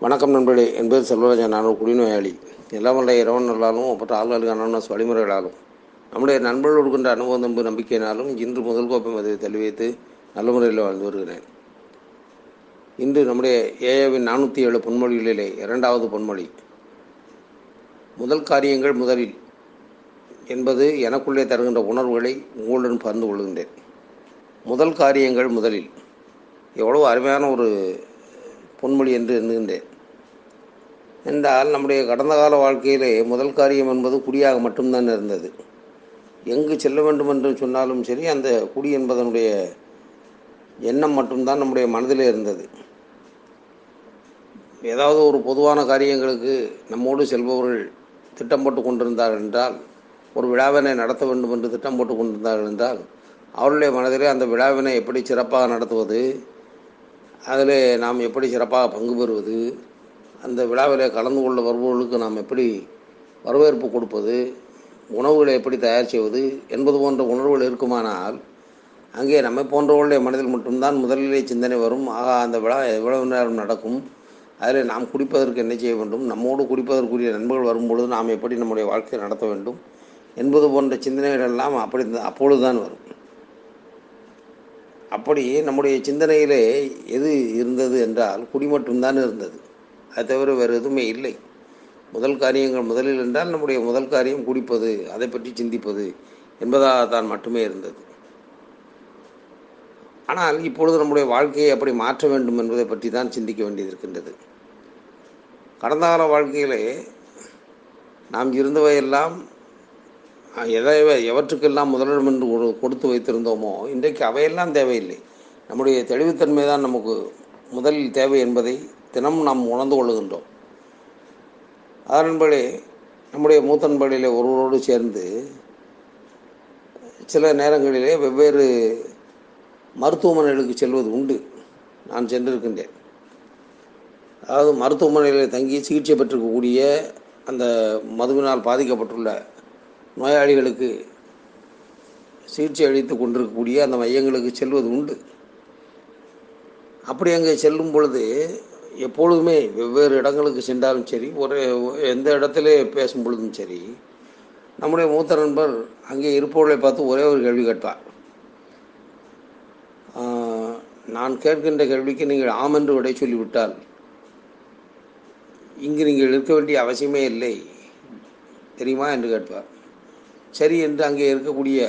வணக்கம் நண்பர்களே. என் பேர் செல்வராஜன். நான் ஒரு குடிநோயாளி. எல்லாம் வல்ல இறைவன் நல்லாலும் ஒப்பற்ற ஆள்களுக்கான வழிமுறைகளாலும். நம்முடைய நண்பர்கள் கொடுக்கின்ற அனுபவம் நம்பு நம்பிக்கையினாலும் இன்று முதல் கோப்பை அதை தெளிவித்து நல்ல முறையில் வாழ்ந்து வருகிறேன். இன்று நம்முடைய ஏஏவின் நானூற்றி ஏழு பொன்மொழிகளிலே இரண்டாவது பொன்மொழி. முதல் காரியங்கள் முதலில் என்பது எனக்குள்ளே தருகின்ற உணர்வுகளை உங்களுடன் பகிர்ந்து கொள்கின்றேன். முதல் காரியங்கள் முதலில். எவ்வளவு அருமையான ஒரு பொன்மொழி என்று எண்ணுகின்றேன். என்றால் நம்முடைய கடந்த கால வாழ்க்கையிலே முதல் காரியம் என்பது குடியாக மட்டும்தான் இருந்தது. எங்கு செல்ல வேண்டும் என்று சொன்னாலும் சரி அந்த குடி என்பதனுடைய எண்ணம் மட்டும்தான் நம்முடைய மனதிலே இருந்தது. ஏதாவது ஒரு பொதுவான காரியங்களுக்கு நம்மோடு செல்பவர்கள் திட்டம் போட்டு கொண்டிருந்தார்கள் என்றால் ஒரு விழாவினை நடத்த வேண்டும் என்று திட்டம் போட்டு கொண்டிருந்தார்கள் என்றால் அவருடைய மனதிலே அந்த விழாவினை எப்படி சிறப்பாக நடத்துவது அதில் நாம் எப்படி சிறப்பாக பங்கு பெறுவது அந்த விழாவில் கலந்து கொள்ள வருபவர்களுக்கு நாம் எப்படி வரவேற்பு கொடுப்பது உணவுகளை எப்படி தயார் செய்வது என்பது போன்ற உணர்வுகள் இருக்குமானால் அங்கே நம்மை போன்றவர்களுடைய மனதில் மட்டும்தான் முதலிலே சிந்தனை வரும். ஆகா அந்த விழா எவ்வளவு நேரம் நடக்கும்? அதில் நாம் குடிப்பதற்கு என்ன செய்ய வேண்டும்? நம்மோடு குடிப்பதற்குரிய நண்பர்கள் வரும்பொழுது நாம் எப்படி நம்முடைய வாழ்க்கையை நடத்த வேண்டும்? என்பது போன்ற சிந்தனைகள் எல்லாம் அப்படி அப்பொழுதுதான் வரும். அப்படி நம்முடைய சிந்தனையிலே எது இருந்தது என்றால் குடி மட்டும்தான் இருந்தது. அது தவிர வேறு எதுவுமே இல்லை. முதல் காரியங்கள் முதலில் என்றால் நம்முடைய முதல் காரியம் குடிப்பது அதை பற்றி சிந்திப்பது என்பதாக தான் மட்டுமே இருந்தது. ஆனால் இப்பொழுது நம்முடைய வாழ்க்கையை அப்படி மாற்ற வேண்டும் என்பதை பற்றி தான் சிந்திக்க வேண்டியது இருக்கின்றது. கடந்த கால வாழ்க்கையிலே நாம் இருந்தவையெல்லாம் எதை எவற்றுக்கெல்லாம் முதலிடம் என்று கொடுத்து வைத்திருந்தோமோ இன்றைக்கு அவையெல்லாம் தேவையில்லை. நம்முடைய தெளிவுத்தன்மை தான் நமக்கு முதலில் தேவை என்பதை தினமும் நாம் உணர்ந்து கொள்கின்றோம் அதன்படி நம்முடைய மூத்தன்படியிலே ஒருவரோடு சேர்ந்து சில நேரங்களிலே வெவ்வேறு மருத்துவமனைகளுக்கு செல்வது உண்டு. நான் சென்றிருக்கின்றேன். அதாவது மருத்துவமனையில் தங்கி சிகிச்சை பெற்றுக்கக்கூடிய அந்த மதுவினால் பாதிக்கப்பட்டுள்ள நோயாளிகளுக்கு சிகிச்சை அளித்து கொண்டிருக்கக்கூடிய அந்த மையங்களுக்கு செல்வது உண்டு. அப்படி அங்கே செல்லும் பொழுது எப்பொழுதுமே வெவ்வேறு இடங்களுக்கு சென்றாலும் சரி ஒரு எந்த இடத்துல பேசும் பொழுதும் சரி நம்முடைய மூத்த நண்பர் அங்கே இருப்பவர்களை பார்த்து ஒரே ஒரு கேள்வி கேட்பார். நான் கேட்கின்ற கேள்விக்கு நீங்கள் ஆம் என்று விடை சொல்லிவிட்டால் இங்கு நீங்கள் இருக்க வேண்டிய அவசியமே இல்லை தெரியுமா? என்று கேட்பார். சரி என்று அங்கே இருக்கக்கூடிய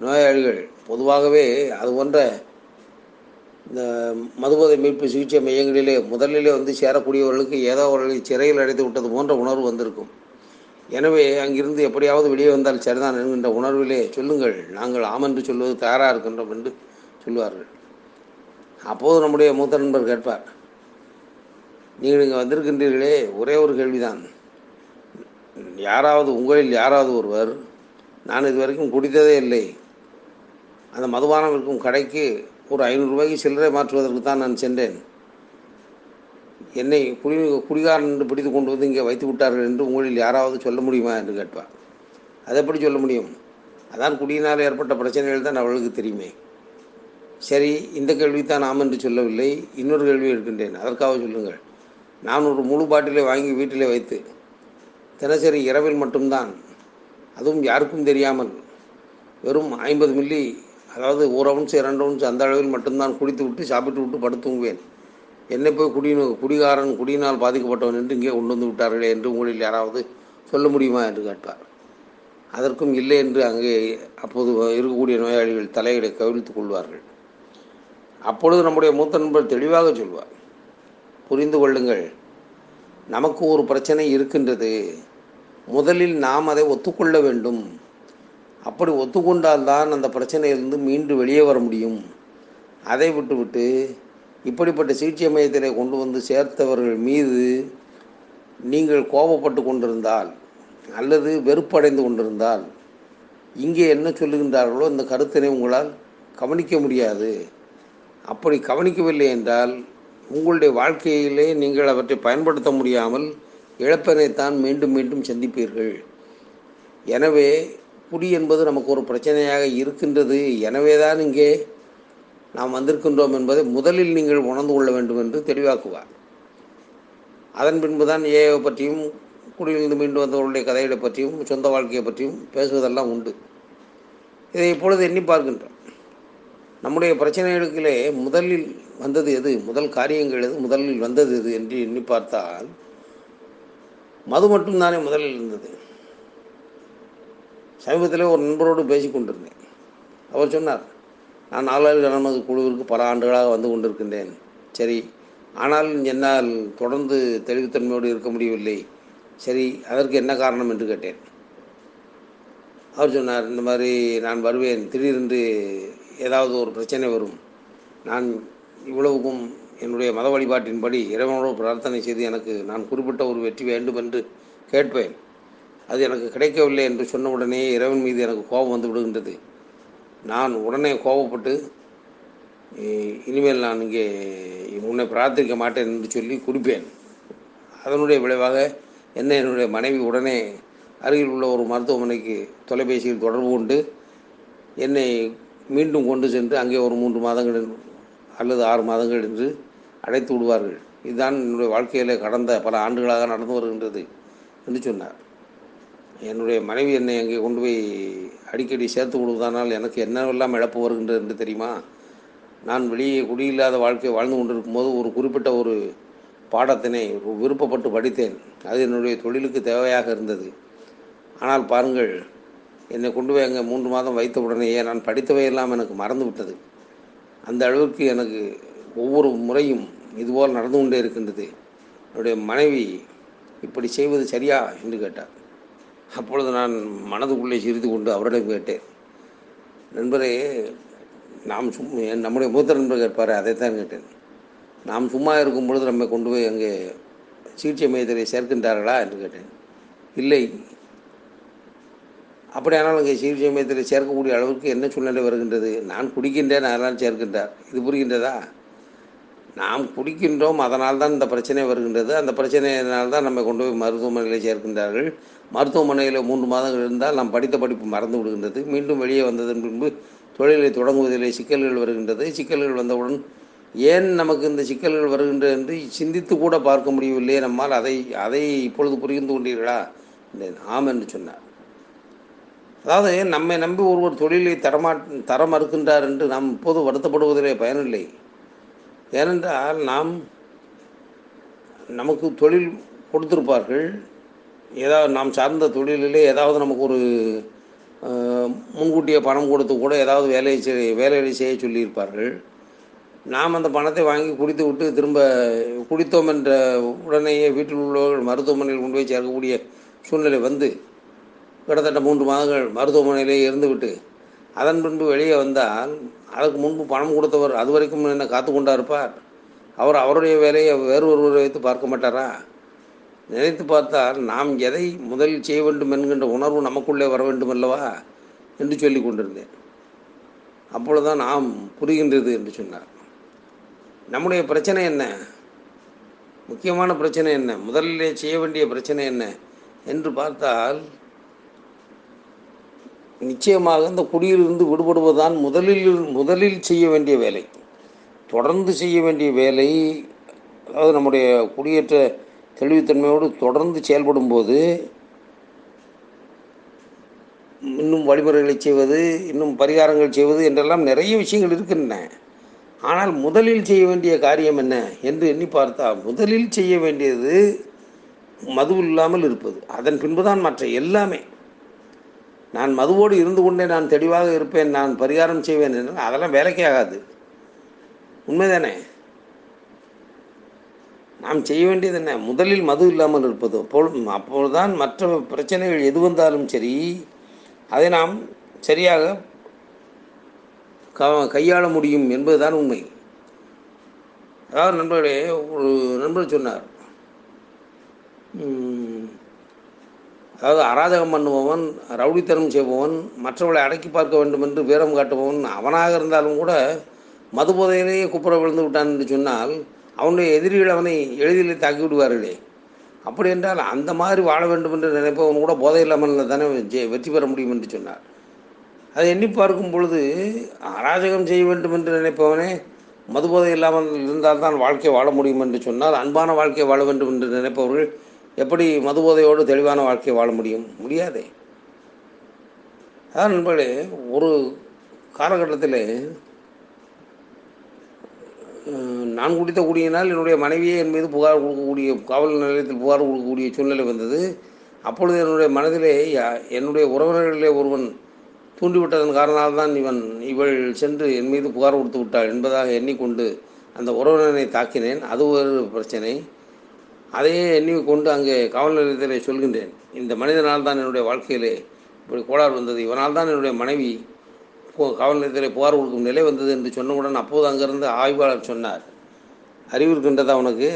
நோயாளிகள் பொதுவாகவே அது போன்ற இந்த மதுபோதை மீட்பு சிகிச்சை மையங்களிலே முதலிலே வந்து சேரக்கூடியவர்களுக்கு ஏதோ அவர்களை சிறையில் அடைத்து விட்டது போன்ற உணர்வு வந்திருக்கும். எனவே அங்கிருந்து எப்படியாவது வெளியே வந்தால் சரிதான் என்கின்ற உணர்விலே சொல்லுங்கள் நாங்கள் ஆம் என்று சொல்வது தயாராக இருக்கின்றோம் என்று சொல்லுவார்கள் அப்போது நம்முடைய மூத்த நண்பர் கேட்பார் நீங்கள் இங்கே வந்திருக்கின்றீர்களே ஒரே ஒரு கேள்விதான். யாராவது உங்களில் யாராவது ஒருவர் நான் இது வரைக்கும் குடித்ததே இல்லை. அந்த மதுபானம் இருக்கும் கடைக்கு ஒரு ஐநூறுரூவாய்க்கு சில்லறை மாற்றுவதற்கு தான் நான் சென்றேன். என்னை குடி குடிகாரன் என்று பிடித்து கொண்டு வந்து இங்கே வைத்து விட்டார்கள் என்று உங்களில் யாராவது சொல்ல முடியுமா என்று கேட்பார் அதை எப்படி சொல்ல முடியும்? அதான் குடியினால் ஏற்பட்ட பிரச்சனைகள் தான் அவளுக்கு தெரியுமே. சரி இந்த கேள்வி தான் நாம் என்று சொல்லவில்லை இன்னொரு கேள்வி இருக்கின்றேன் அதற்காக சொல்லுங்கள். நான் ஒரு முழு பாட்டிலை வாங்கி வீட்டிலே வைத்து தினசரி இரவில் மட்டும்தான் அதுவும் யாருக்கும் தெரியாமல் வெறும் ஐம்பது மில்லி அதாவது ஒரு அவுன்ஸ் இரண்டு அவுன்ஸ் அந்த அளவில் மட்டும்தான் குடித்து விட்டு சாப்பிட்டு விட்டு படுத்துங்குவேன் என்னை போய் குடி குடிகாரன் குடியினால் பாதிக்கப்பட்டவன் என்று இங்கே கொண்டு வந்து விட்டார்களே என்று உங்களில் யாராவது சொல்ல முடியுமா என்று கேட்பார். அதற்கும் இல்லை என்று அங்கே அப்போது இருக்கக்கூடிய நோயாளிகள் தலையிட கவிழ்த்து கொள்வார்கள். அப்பொழுது நம்முடைய மூத்த நண்பர் தெளிவாக சொல்வார் புரிந்து கொள்ளுங்கள் நமக்கு ஒரு பிரச்சனை இருக்கின்றது. முதலில் நாம் அதை ஒத்துக்கொள்ள வேண்டும். அப்படி ஒத்துக்கொண்டால்தான் அந்த பிரச்சனையிலிருந்து மீண்டு வெளியே வர முடியும். அதை விட்டுவிட்டு இப்படிப்பட்ட சிகிச்சை மையத்திலே கொண்டு வந்து சேர்த்தவர்கள் மீது நீங்கள் கோபப்பட்டு கொண்டிருந்தால் அல்லது வெறுப்படைந்து கொண்டிருந்தால் இங்கே என்ன சொல்லுகின்றார்களோ இந்த கருத்தினை உங்களால் கவனிக்க முடியாது. அப்படி கவனிக்கவில்லை என்றால் உங்களுடைய வாழ்க்கையிலே நீங்கள் அவற்றை பயன்படுத்த முடியாமல் இழப்பினைத்தான் மீண்டும் மீண்டும் சந்திப்பீர்கள். எனவே குடி என்பது நமக்கு ஒரு பிரச்சனையாக இருக்கின்றது. எனவே தான் இங்கே நாம் வந்திருக்கின்றோம் என்பதை முதலில் நீங்கள் உணர்ந்து கொள்ள வேண்டும் என்று தெளிவாக்குவார். அதன் பின்பு தான் ஏஐ பற்றியும் குடியிலிருந்து மீண்டு வந்தவர்களுடைய கதைகளை பற்றியும் சொந்த வாழ்க்கையை பற்றியும் பேசுவதெல்லாம் உண்டு. இதை இப்பொழுது எண்ணி பார்க்கின்றோம். நம்முடைய பிரச்சனைகளுக்கிலே முதலில் வந்தது எது? முதல் காரியங்கள் எது? முதலில் வந்தது எது என்று எண்ணி பார்த்தால் மது மட்டும்தானே முதலில் இருந்தது. சமீபத்தில் ஒரு நண்பரோடு பேசி கொண்டிருந்தேன். அவர் சொன்னார் நான் நாலாயிரம் கனமது குழுவிற்கு பல ஆண்டுகளாக வந்து கொண்டிருக்கின்றேன். சரி ஆனால் என்னால் தொடர்ந்து தெளிவுத்தன்மையோடு இருக்க முடியவில்லை. சரி அதற்கு என்ன காரணம் என்று கேட்டேன். அவர் சொன்னார் இந்த மாதிரி நான் வருவேன். திடீரென்று ஏதாவது ஒரு பிரச்சனை வரும். நான் இவ்வளவுக்கும் என்னுடைய மத வழிபாட்டின்படி இறைவனோடு பிரார்த்தனை செய்து எனக்கு நான் குறிப்பிட்ட ஒரு வெற்றி வேண்டும் என்று கேட்பேன். அது எனக்கு கிடைக்கவில்லை என்று சொன்ன உடனே இறைவன் மீது எனக்கு கோபம் வந்து விடுகின்றது. நான் உடனே கோபப்பட்டு இனிமேல் நான் இங்கே உன்னை பிரார்த்திக்க மாட்டேன் என்று சொல்லி குறிப்பேன் அதனுடைய விளைவாக என்ன என்னுடைய மனைவி உடனே அருகில் உள்ள ஒரு மருத்துவமனைக்கு தொலைபேசியில் தொடர்பு கொண்டு என்னை மீண்டும் கொண்டு சென்று அங்கே ஒரு மூன்று மாதங்கள் அல்லது ஆறு மாதங்கள் என்று அடைத்து விடுவார்கள். இதுதான் என்னுடைய வாழ்க்கையில் கடந்த பல ஆண்டுகளாக நடந்து வருகின்றது என்று சொன்னார். என்னுடைய மனைவி என்னை அங்கே கொண்டு போய் அடிக்கடி சேர்த்து விடுவதானால் எனக்கு என்னவெல்லாம் இழப்பு வருகின்றது என்று தெரியுமா? நான் வெளியே குடியில்லாத வாழ்க்கை வாழ்ந்து கொண்டிருக்கும் போது ஒரு குறிப்பிட்ட ஒரு பாடத்தினை விருப்பப்பட்டு படித்தேன். அது என்னுடைய தொழிலுக்கு தேவையாக இருந்தது. ஆனால் பாருங்கள் என்னை கொண்டு போய் அங்கே மூன்று மாதம் வைத்த உடனேயே நான் படித்தவையெல்லாம் எனக்கு மறந்து விட்டது அந்த அளவுக்கு எனக்கு ஒவ்வொரு முறையும் இதுபோல் நடந்து கொண்டே இருக்கின்றது. என்னுடைய மனைவி இப்படி செய்வது சரியா? என்று கேட்டார். அப்பொழுது நான் மனதுக்குள்ளே சிரித்து கொண்டு அவரிடம் கேட்டேன். நண்பரே நாம் சும் நம்முடைய மூத்த நண்பர் கேட்பார் அதைத்தான் கேட்டேன். நாம் சும்மா இருக்கும் பொழுது நம்மை கொண்டு போய் அங்கே சிகிச்சை மையத்திலே சேர்க்கின்றார்களா? என்று கேட்டேன். இல்லை. அப்படியானால் அங்கே சிகிச்சை மையத்தில் சேர்க்கக்கூடிய அளவுக்கு என்ன சூழ்நிலை வருகின்றது? நான் குடிக்கின்றேன் அதனால் சேர்க்கின்றார். இது புரிகின்றதா? நாம் குடிக்கின்றோம் அதனால் தான் இந்த பிரச்சனை வருகின்றது. அந்த பிரச்சனையினால் தான் நம்மை கொண்டு போய் மருத்துவமனையில் சேர்க்கின்றார்கள். மருத்துவமனையில் மூன்று மாதங்கள் இருந்தால் நாம் படித்த படிப்பு மறந்து விடுகின்றது. மீண்டும் வெளியே வந்ததன் பின்பு தொழிலை தொடங்குவதிலே சிக்கல்கள் வருகின்றது. சிக்கல்கள் வந்தவுடன் ஏன் நமக்கு இந்த சிக்கல்கள் வருகின்றது என்று சிந்தித்து கூட பார்க்க முடியவில்லையே நம்மால். அதை அதை இப்பொழுது புரிந்து கொண்டீர்களா? இந்த ஆம் என்று சொன்னார். அதாவது நம்மை நம்பி ஒருவர் தொழிலை தரமா தர மறுக்கின்றார் என்று நாம் இப்போது வருத்தப்படுவதிலே பயனில்லை. ஏனென்றால் நாம் நமக்கு தொழில் கொடுத்திருப்பார்கள். ஏதாவது நாம் சார்ந்த தொழிலிலே ஏதாவது நமக்கு ஒரு முன்கூட்டியே பணம் கொடுத்து கூட ஏதாவது வேலையை செய் வேலைகளை செய்ய சொல்லியிருப்பார்கள். நாம் அந்த பணத்தை வாங்கி குடித்து விட்டு திரும்ப குடித்தோம் என்ற உடனேயே வீட்டில் உள்ளவர்கள் மருத்துவமனையில் கொண்டு போய் சேர்க்கக்கூடிய சூழ்நிலை வந்து கிட்டத்தட்ட மூன்று மாதங்கள் மருத்துவமனையிலே இருந்துவிட்டு அதன் பின்பு வெளியே வந்தால் அதற்கு முன்பு பணம் கொடுத்தவர் அது வரைக்கும் என்ன காத்து கொண்டா இருப்பார்? அவர் அவருடைய வேலையை வேறு ஒருவரை வைத்து பார்க்க மாட்டாரா? நினைத்து பார்த்தால் நாம் எதை முதலில் செய்ய வேண்டும் என்கின்ற உணர்வு நமக்குள்ளே வர வேண்டும் அல்லவா என்று சொல்லி கொண்டிருந்தேன். அப்பொழுதுதான் நாம் புரிகின்றது என்று சொன்னார். நம்முடைய பிரச்சனை என்ன? முக்கியமான பிரச்சனை என்ன? முதலிலே செய்ய வேண்டிய பிரச்சனை என்ன? என்று பார்த்தால் நிச்சயமாக இந்த குடியிலிருந்து விடுபடுவதுதான் முதலில் முதலில் செய்ய வேண்டிய வேலை. தொடர்ந்து செய்ய வேண்டிய வேலை அதாவது நம்முடைய குடியேற்ற தெளிவுத்தன்மையோடு தொடர்ந்து செயல்படும் போது இன்னும் வழிமுறைகளை செய்வது இன்னும் பரிகாரங்கள் செய்வது என்றெல்லாம் நிறைய விஷயங்கள் இருக்கின்றன. ஆனால் முதலில் செய்ய வேண்டிய காரியம் என்ன என்று எண்ணி பார்த்தால் முதலில் செய்ய வேண்டியது மது இல்லாமல் இருப்பது. அதன் பின்புதான் மற்ற எல்லாமே நான் மதுவோடு இருந்து கொண்டே நான் தெளிவாக இருப்பேன் நான் பரிகாரம் செய்வேன் என்றால் அதெல்லாம் வேலைக்கே ஆகாது. உண்மைதானே? நாம் செய்ய வேண்டியது என்ன? முதலில் மது இல்லாமல் இருப்பது. அப்போது அப்போதுதான் மற்ற பிரச்சனைகள் எது வந்தாலும் சரி அதை நாம் சரியாக க கையாள முடியும் என்பதுதான் உண்மை. அதாவது நண்பர்களே ஒரு நண்பர் சொன்னார். அதாவது அராஜகம் பண்ணுபவன் ரவுடித்தனம் செய்பவன் மற்றவர்களை அடக்கி பார்க்க வேண்டும் என்று வீரம் காட்டுபவன் அவனாக இருந்தாலும் கூட மது போதையிலேயே குப்புற விழுந்து விட்டான் என்று சொன்னால் அவனுடைய எதிரிகள் அவனை எளிதில் தாக்கி விடுவார்களே. அப்படி என்றால் அந்த மாதிரி வாழ வேண்டும் என்று நினைப்பவன் கூட போதை இல்லாமல் தானே வெற்றி பெற முடியும் என்று சொன்னார். அதை எண்ணி பார்க்கும் பொழுது அராஜகம் செய்ய வேண்டும் என்று நினைப்பவனே மதுபோதை இல்லாமல் இருந்தால் தான் வாழ்க்கை வாழ முடியும் என்று சொன்னால் அன்பான வாழ்க்கை வாழ வேண்டும் என்று நினைப்பவர்கள் எப்படி மதுபோதையோடு தெளிவான வாழ்க்கை வாழ முடியும்? முடியாதே. அதான் நண்பர்களே ஒரு காலகட்டத்தில் நான் குடித்த குடியினால் என்னுடைய மனைவியே என் மீது புகார் கொடுக்கக்கூடிய காவல் நிலையத்தில் புகார் கொடுக்கக்கூடிய சூழ்நிலை வந்தது. அப்பொழுது என்னுடைய மனதிலே யா- என்னுடைய உறவினர்களிலே ஒருவன் தூண்டிவிட்டதன் காரணால்தான் இவன் இவள் சென்று என் மீது புகார் கொடுத்து விட்டாள் என்பதாக எண்ணிக்கொண்டு அந்த உறவினரை தாக்கினேன். அது ஒரு பிரச்சனை. அதையே எண்ணிக்கொண்டு அங்கே காவல் நிலையத்திலே சொல்கின்றேன். இந்த மனிதனால் தான் என்னுடைய வாழ்க்கையிலே இப்படி கோளாறு வந்தது. இவனால் தான் என்னுடைய மனைவி காவல் நிலையத்திலே புகார் கொடுக்கும் நிலை வந்தது என்று சொன்னவுடன் அப்போது அங்கிருந்து ஆய்வாளர் சொன்னார். அறிவு இருக்கின்றதா உனக்கு?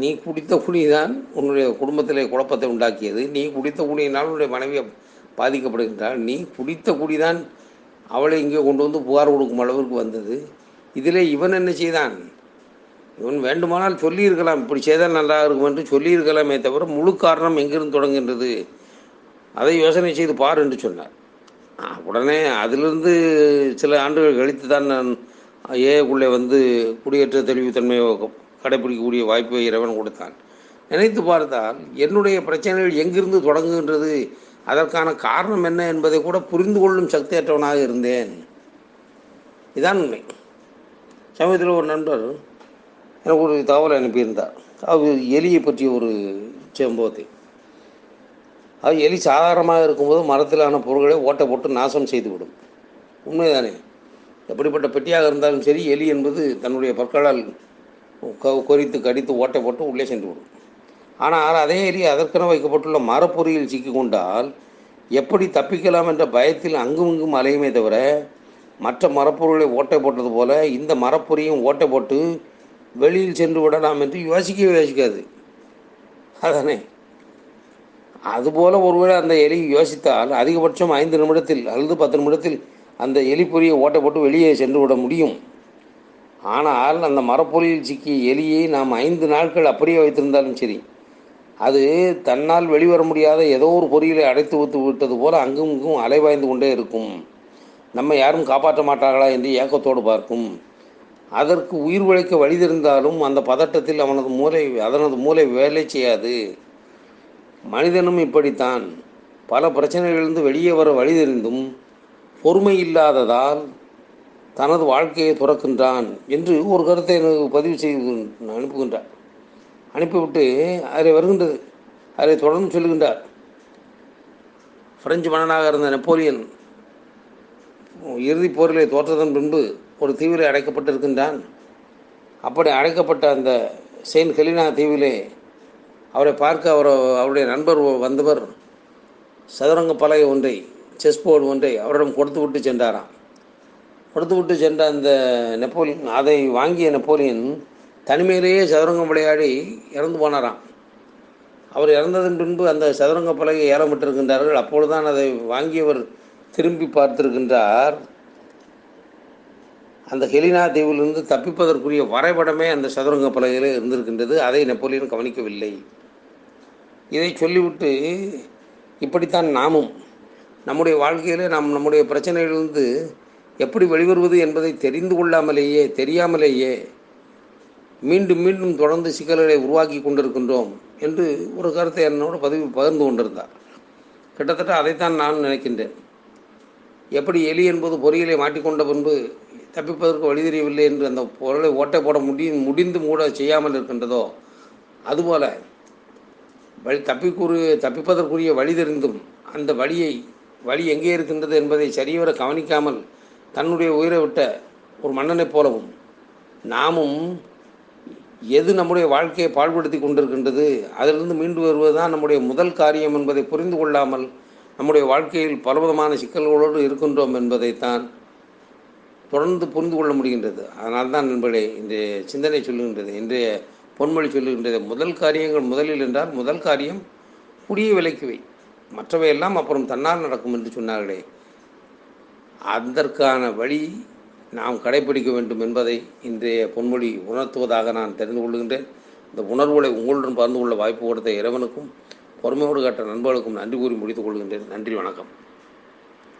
நீ குடித்த குடிதான் உன்னுடைய குடும்பத்திலே குழப்பத்தை உண்டாக்கியது. நீ குடித்த குழியினால் உன்னுடைய மனைவி பாதிக்கப்படுகின்றாள். நீ குடித்த குடிதான் அவளை இங்கே கொண்டு வந்து புகார் கொடுக்கும் அளவிற்கு வந்தது. இதிலே இவன் என்ன செய்தான்? இவன் வேண்டுமானால் சொல்லியிருக்கலாம். இப்படி செய்தால் நல்லா இருக்கும் என்று சொல்லியிருக்கலாமே தவிர முழு காரணம் எங்கிருந்து தொடங்குகின்றது? அதை யோசனை செய்து பார் என்று சொன்னார். உடனே அதிலிருந்து சில ஆண்டுகள் கழித்து தான் நான் ஏக்குள்ளே வந்து குடியேற்ற தெளிவுத்தன்மையை கடைபிடிக்கக்கூடிய வாய்ப்பை இறைவன் கொடுத்தான். நினைத்து பார்த்தால் என்னுடைய பிரச்சனைகள் எங்கிருந்து தொடங்குகின்றது? அதற்கான காரணம் என்ன என்பதை கூட புரிந்து கொள்ளும் சக்தியற்றவனாக இருந்தேன். இதான் உண்மை. சமயத்தில் ஒரு நண்பர் எனக்கு ஒரு தகவல் அனுப்பியிருந்தார். அவர் எலியை பற்றிய ஒரு சம்பவத்தை. அது எலி சாதாரணமாக இருக்கும்போது மரத்திலான பொருட்களை ஓட்டை போட்டு நாசம் செய்துவிடும். உண்மைதானே? எப்படிப்பட்ட பெட்டியாக இருந்தாலும் சரி எலி என்பது தன்னுடைய பற்களால் கொறித்து கடித்து ஓட்டை போட்டு உள்ளே சென்று விடும் ஆனால் அதே எலி அதற்கென வைக்கப்பட்டுள்ள மரப்பொறியில் சிக்கிக்கொண்டால் எப்படி தப்பிக்கலாம் என்ற பயத்தில் அங்கும் இங்கும் அலையுமே தவிர மற்ற மரப்பொருளை ஓட்டை போட்டது போல இந்த மரப்பொறியும் ஓட்டை போட்டு வெளியில் சென்று விடலாம் என்று யோசிக்கவே யோசிக்காது. அதானே? அதுபோல் ஒருவேளை அந்த எலி யோசித்தால் அதிகபட்சம் ஐந்து நிமிடத்தில் அல்லது பத்து நிமிடத்தில் அந்த எலி பொறியை ஓட்டை போட்டு வெளியே சென்று விட முடியும். ஆனால் அந்த மரப்பொறியில் சிக்கிய எலியை நாம் ஐந்து நாட்கள் அப்படியே வைத்திருந்தாலும் சரி அது தன்னால் வெளிவர முடியாத ஏதோ ஒரு பொறியிலை அடைத்து வைத்து விட்டது போல் அங்கும் இங்கும் அலைவாய்ந்து கொண்டே இருக்கும். நம்ம யாரும் காப்பாற்ற மாட்டார்களா என்று ஏக்கத்தோடு பார்க்கும். அதற்கு உயிர் உழைக்க வழி தெரிந்தாலும் அந்த பதட்டத்தில் அவனது மூளை அதனது மூளை வேலை செய்யாது. மனிதனும் இப்படித்தான். பல பிரச்சனைகளிலிருந்து வெளியே வர வழி தெரிந்தும் பொறுமை இல்லாததால் தனது வாழ்க்கையை துறக்கின்றான் என்று ஒரு கருத்தை எனக்கு பதிவு செய்து அனுப்புகின்றார். அனுப்பிவிட்டு அதில் வருகின்றது. அதை தொடர்ந்து சொல்லுகின்றார். பிரெஞ்சு மன்னனாக இருந்த நெப்போலியன் இறுதிப் போரிலே தோற்றதன் பின்பு ஒரு தீவிலே அடைக்கப்பட்டிருக்கின்றான். அப்படி அடைக்கப்பட்ட அந்த செயின்ட் ஹெலினா தீவிலே அவரை பார்க்க அவர் அவருடைய நண்பர் வந்தவர் சதுரங்க பலகை ஒன்றை செஸ் போர்டு ஒன்றை அவரிடம் கொடுத்து விட்டு சென்றாராம். கொடுத்து விட்டு சென்ற அந்த நெப்போலியன் அதை வாங்கிய நெப்போலியன் தனிமையிலேயே சதுரங்கம் விளையாடி இறந்து போனாராம். அவர் இறந்ததன் பின்பு அந்த சதுரங்க பலகை ஏலமிட்டிருக்கின்றார்கள். அப்பொழுதுதான் அதை வாங்கியவர் திரும்பி பார்த்திருக்கின்றார். அந்த ஹெலினா தீவிலிருந்து தப்பிப்பதற்குரிய வரைபடமே அந்த சதுரங்க பலகையில் இருந்திருக்கின்றது. அதை நெப்போலியன் கவனிக்கவில்லை. இதை சொல்லிவிட்டு இப்படித்தான் நாமும் நம்முடைய வாழ்க்கையிலே நாம் நம்முடைய பிரச்சனையிலிருந்து எப்படி வெளிவருவது என்பதை தெரிந்து கொள்ளாமலேயே தெரியாமலேயே மீண்டும் மீண்டும் தொடர்ந்து சிக்கல்களை உருவாக்கி கொண்டிருக்கின்றோம் என்று ஒரு கருத்தை என்னோட பதிவு பகிர்ந்து கொண்டிருந்தார். கிட்டத்தட்ட அதைத்தான் நான் நினைக்கின்றேன். எப்படி எலி என்பது பொறியியலை மாட்டிக்கொண்ட பின்பு தப்பிப்பதற்கு வழி தெரியவில்லை என்று அந்த பொருளை ஓட்டை போட முடி முடிந்து மூட செய்யாமல் இருக்கின்றதோ அதுபோல வழி தப்பிக்குரிய தப்பிப்பதற்குரிய வழி தெரிந்தும் அந்த வழியை வழி எங்கே இருக்கின்றது என்பதை சரிவர கவனிக்காமல் தன்னுடைய உயிரை விட்ட ஒரு மன்னனைப் போலவும் நாமும் எது நம்முடைய வாழ்க்கையை பாழ்படுத்தி கொண்டிருக்கின்றது அதிலிருந்து மீண்டு வருவது தான் நம்முடைய முதல் காரியம் என்பதை புரிந்து கொள்ளாமல் நம்முடைய வாழ்க்கையில் பலவிதமான சிக்கல்களோடு இருக்கின்றோம் என்பதைத்தான் தொடர்ந்து புரிந்து கொள்ள முடிகின்றது. அதனால் தான் நண்பர்களே இன்றைய சிந்தனை சொல்லுகின்றது இன்றைய பொன்மொழி சொல்லுகின்றது முதல் காரியங்கள் முதலில் என்றால் முதல் காரியம் குடிய விலைக்குவை மற்றவையெல்லாம் அப்புறம் தன்னால் நடக்கும் என்று சொன்னார்களே. அதற்கான வழி நாம் கடைபிடிக்க வேண்டும் என்பதை இன்றைய பொன்மொழி உணர்த்துவதாக நான் தெரிந்து கொள்கின்றேன். இந்த உணர்வுகளை உங்களுடன் பகிர்ந்து கொள்ள வாய்ப்பு கொடுத்த இறைவனுக்கும் பொறுமையோடு காட்ட நண்பர்களுக்கும் நன்றி கூறி முடித்துக் கொள்கின்றேன். நன்றி வணக்கம்.